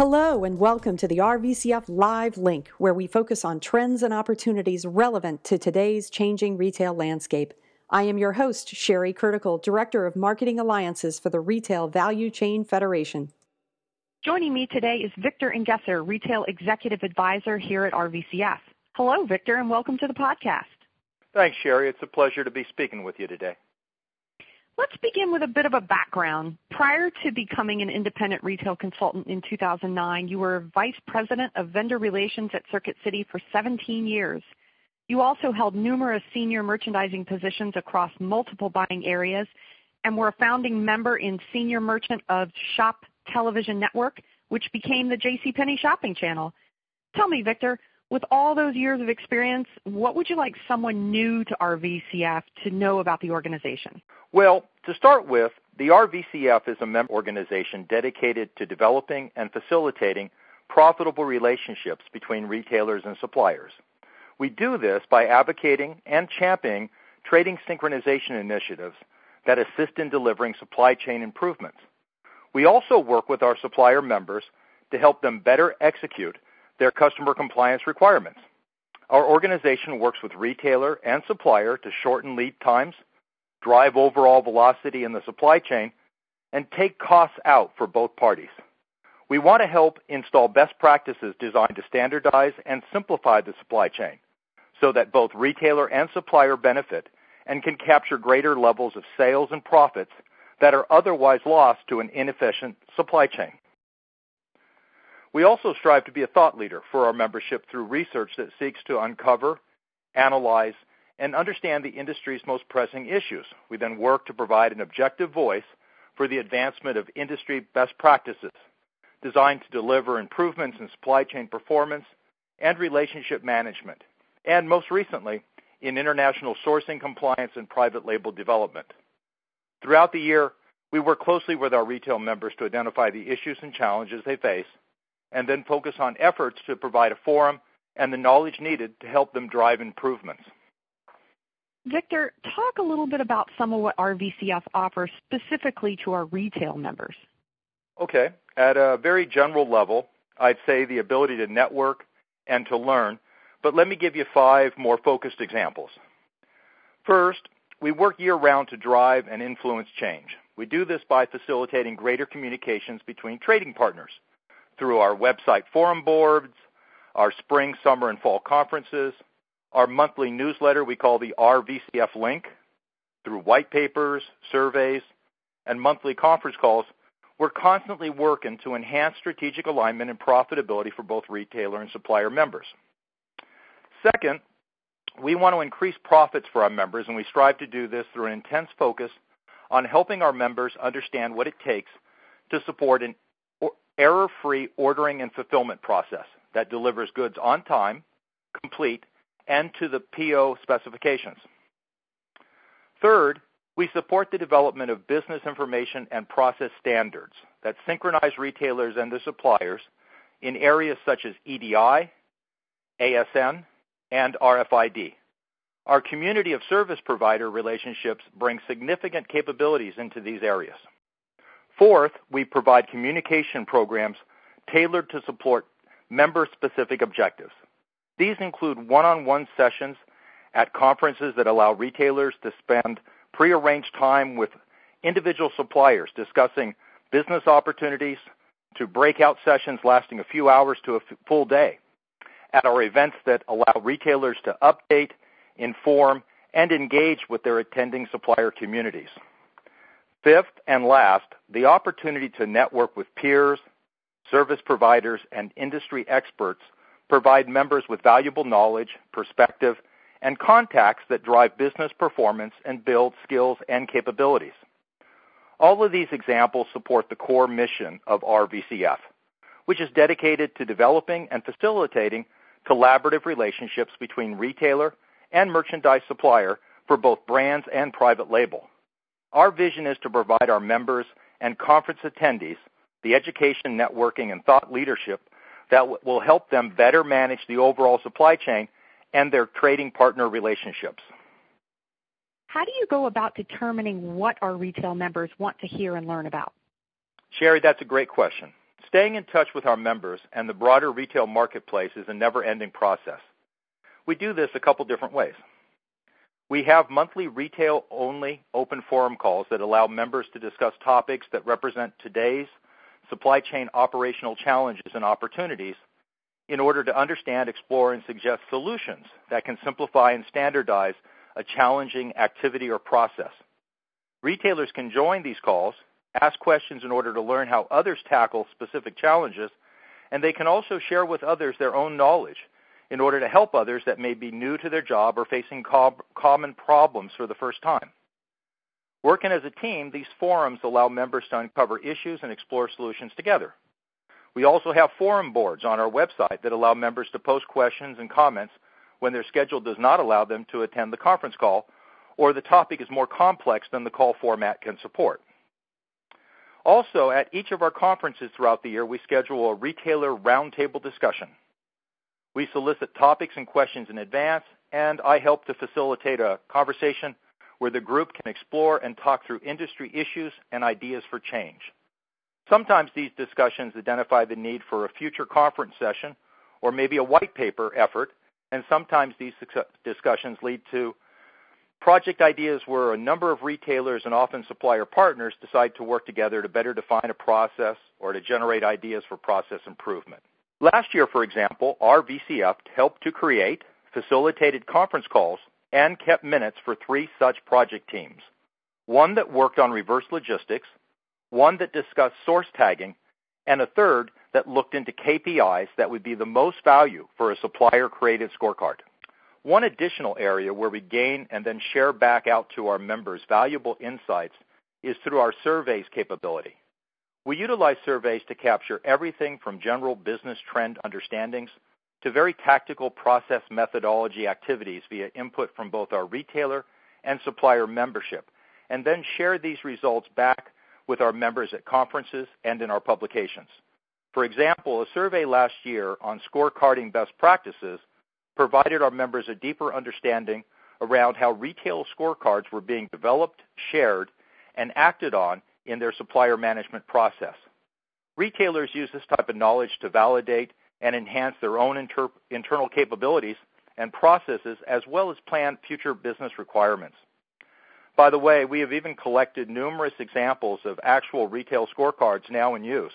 Hello, and welcome to the RVCF Live Link, where we focus on trends and opportunities relevant to today's changing retail landscape. I am your host, Sheri Kurdakul, Director of Marketing Alliances for the Retail Value Chain Federation. Joining me today is Victor Engesser, Retail Executive Advisor here at RVCF. Hello, Victor, and welcome to the podcast. Thanks, Sheri. It's a pleasure to be speaking with you today. Let's begin with a bit of a background. Prior to becoming an independent retail consultant in 2009, you were Vice President of Vendor Relations at Circuit City for 17 years. You also held numerous senior merchandising positions across multiple buying areas and were a founding member in Senior Merchant of Shop Television Network, which became the JCPenney Shopping Channel. Tell me, Victor, with all those years of experience, what would you like someone new to RVCF to know about the organization? Well, to start with, the RVCF is a member organization dedicated to developing and facilitating profitable relationships between retailers and suppliers. We do this by advocating and championing trading synchronization initiatives that assist in delivering supply chain improvements. We also work with our supplier members to help them better execute their customer compliance requirements. Our organization works with retailer and supplier to shorten lead times, drive overall velocity in the supply chain, and take costs out for both parties. We want to help install best practices designed to standardize and simplify the supply chain so that both retailer and supplier benefit and can capture greater levels of sales and profits that are otherwise lost to an inefficient supply chain. We also strive to be a thought leader for our membership through research that seeks to uncover, analyze, and understand the industry's most pressing issues. We then work to provide an objective voice for the advancement of industry best practices designed to deliver improvements in supply chain performance and relationship management, and most recently, in international sourcing compliance and private label development. Throughout the year, we work closely with our retail members to identify the issues and challenges they face and then focus on efforts to provide a forum and the knowledge needed to help them drive improvements. Victor, talk a little bit about some of what RVCF offers specifically to our retail members. Okay. At a very general level, I'd say the ability to network and to learn, but let me give you five more focused examples. First, we work year round to drive and influence change. We do this by facilitating greater communications between trading partners through our website forum boards, our spring, summer, and fall conferences, our monthly newsletter we call the RVCF Link, through white papers, surveys, and monthly conference calls, we're constantly working to enhance strategic alignment and profitability for both retailer and supplier members. Second, we want to increase profits for our members, and we strive to do this through an intense focus on helping our members understand what it takes to support an error-free ordering and fulfillment process that delivers goods on time, complete, and to the PO specifications. Third, we support the development of business information and process standards that synchronize retailers and their suppliers in areas such as EDI, ASN, and RFID. Our community of service provider relationships bring significant capabilities into these areas. Fourth, we provide communication programs tailored to support member-specific objectives. These include one-on-one sessions at conferences that allow retailers to spend prearranged time with individual suppliers discussing business opportunities to breakout sessions lasting a few hours to a full day at our events that allow retailers to update, inform, and engage with their attending supplier communities. Fifth and last, the opportunity to network with peers, service providers, and industry experts provide members with valuable knowledge, perspective, and contacts that drive business performance and build skills and capabilities. All of these examples support the core mission of RVCF, which is dedicated to developing and facilitating collaborative relationships between retailer and merchandise supplier for both brands and private label. Our vision is to provide our members and conference attendees the education, networking, and thought leadership that will help them better manage the overall supply chain and their trading partner relationships. How do you go about determining what our retail members want to hear and learn about? Sheri, that's a great question. Staying in touch with our members and the broader retail marketplace is a never-ending process. We do this a couple different ways. We have monthly retail-only open forum calls that allow members to discuss topics that represent today's supply chain operational challenges and opportunities in order to understand, explore, and suggest solutions that can simplify and standardize a challenging activity or process. Retailers can join these calls, ask questions in order to learn how others tackle specific challenges, and they can also share with others their own knowledge in order to help others that may be new to their job or facing co- common problems for the first time. Working as a team, these forums allow members to uncover issues and explore solutions together. We also have forum boards on our website that allow members to post questions and comments when their schedule does not allow them to attend the conference call or the topic is more complex than the call format can support. Also, at each of our conferences throughout the year, we schedule a retailer roundtable discussion. We solicit topics and questions in advance, and I help to facilitate a conversation where the group can explore and talk through industry issues and ideas for change. Sometimes these discussions identify the need for a future conference session or maybe a white paper effort, and sometimes these discussions lead to project ideas where a number of retailers and often supplier partners decide to work together to better define a process or to generate ideas for process improvement. Last year, for example, RVCF helped to create, facilitated conference calls, and kept minutes for three such project teams. One that worked on reverse logistics, one that discussed source tagging, and a third that looked into KPIs that would be the most value for a supplier created scorecard. One additional area where we gain and then share back out to our members valuable insights is through our surveys capability. We utilize surveys to capture everything from general business trend understandings to very tactical process methodology activities via input from both our retailer and supplier membership, and then share these results back with our members at conferences and in our publications. For example, a survey last year on scorecarding best practices provided our members a deeper understanding around how retail scorecards were being developed, shared, and acted on in their supplier management process. Retailers use this type of knowledge to validate and enhance their own inter- internal capabilities and processes as well as plan future business requirements. By the way, we have even collected numerous examples of actual retail scorecards now in use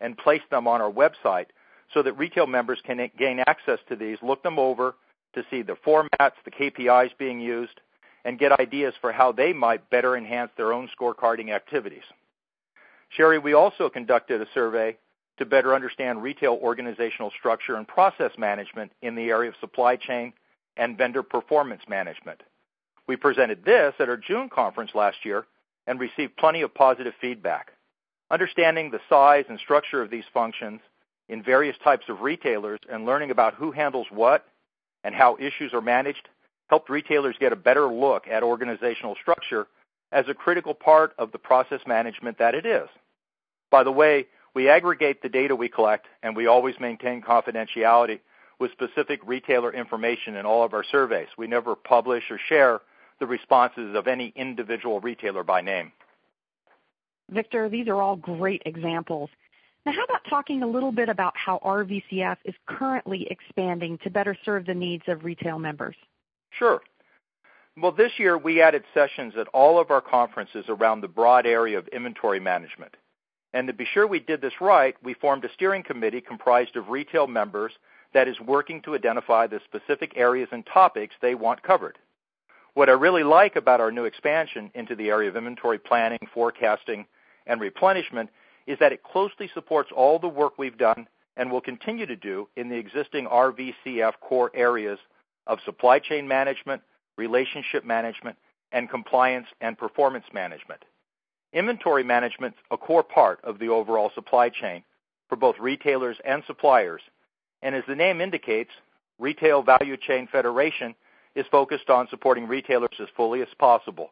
and placed them on our website so that retail members can gain access to these, look them over to see the formats, the KPIs being used, and get ideas for how they might better enhance their own scorecarding activities. Sheri, we also conducted a survey to better understand retail organizational structure and process management in the area of supply chain and vendor performance management. We presented this at our June conference last year and received plenty of positive feedback. Understanding the size and structure of these functions in various types of retailers and learning about who handles what and how issues are managed helped retailers get a better look at organizational structure as a critical part of the process management that it is. By the way, we aggregate the data we collect and we always maintain confidentiality with specific retailer information in all of our surveys. We never publish or share the responses of any individual retailer by name. Victor, these are all great examples. Now, how about talking a little bit about how RVCF is currently expanding to better serve the needs of retail members? Sure. Well, this year we added sessions at all of our conferences around the broad area of inventory management. And to be sure we did this right, we formed a steering committee comprised of retail members that is working to identify the specific areas and topics they want covered. What I really like about our new expansion into the area of inventory planning, forecasting, and replenishment is that it closely supports all the work we've done and will continue to do in the existing RVCF core areas of supply chain management, relationship management, and compliance and performance management. Inventory management is a core part of the overall supply chain for both retailers and suppliers. And as the name indicates, Retail Value Chain Federation is focused on supporting retailers as fully as possible.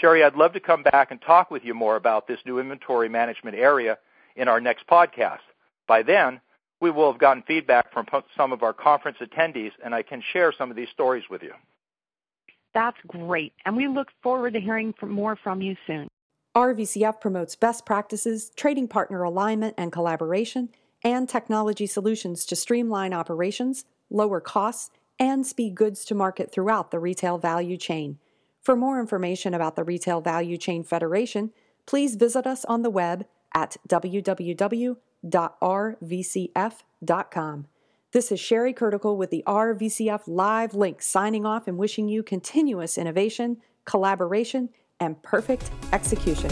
Sheri, I'd love to come back and talk with you more about this new inventory management area in our next podcast. By then, we will have gotten feedback from some of our conference attendees, and I can share some of these stories with you. That's great, and we look forward to hearing more from you soon. RVCF promotes best practices, trading partner alignment and collaboration, and technology solutions to streamline operations, lower costs, and speed goods to market throughout the retail value chain. For more information about the Retail Value Chain Federation, please visit us on the web at www.rvcf.com. This is Sheri Kurdakul with the RVCF Live Link signing off and wishing you continuous innovation, collaboration, and perfect execution.